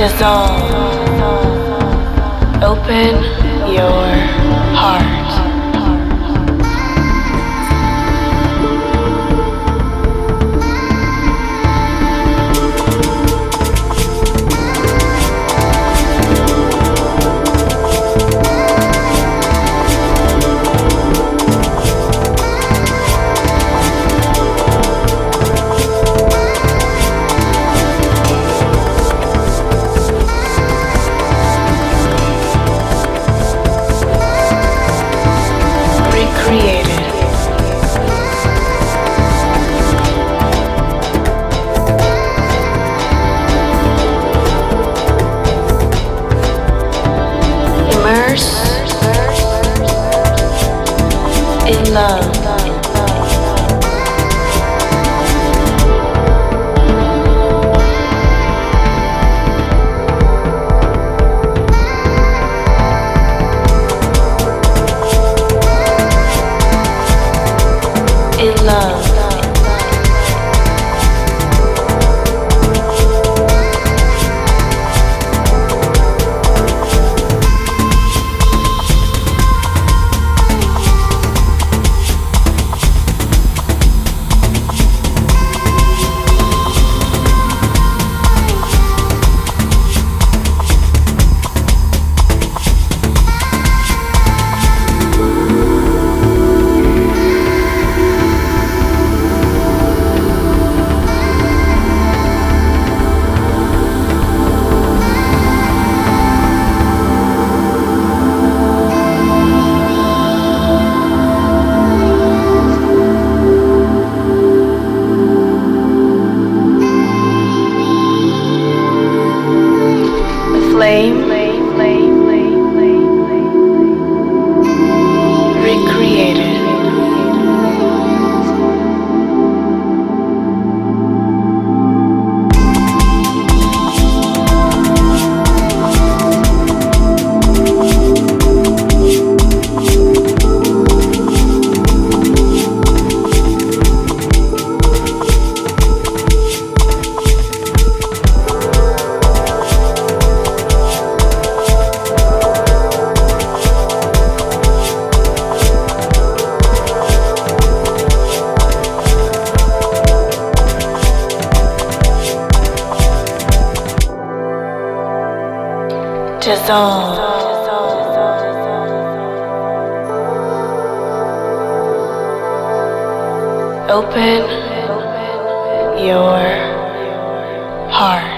Dissolve. Open your love. Dissolve. Open your heart.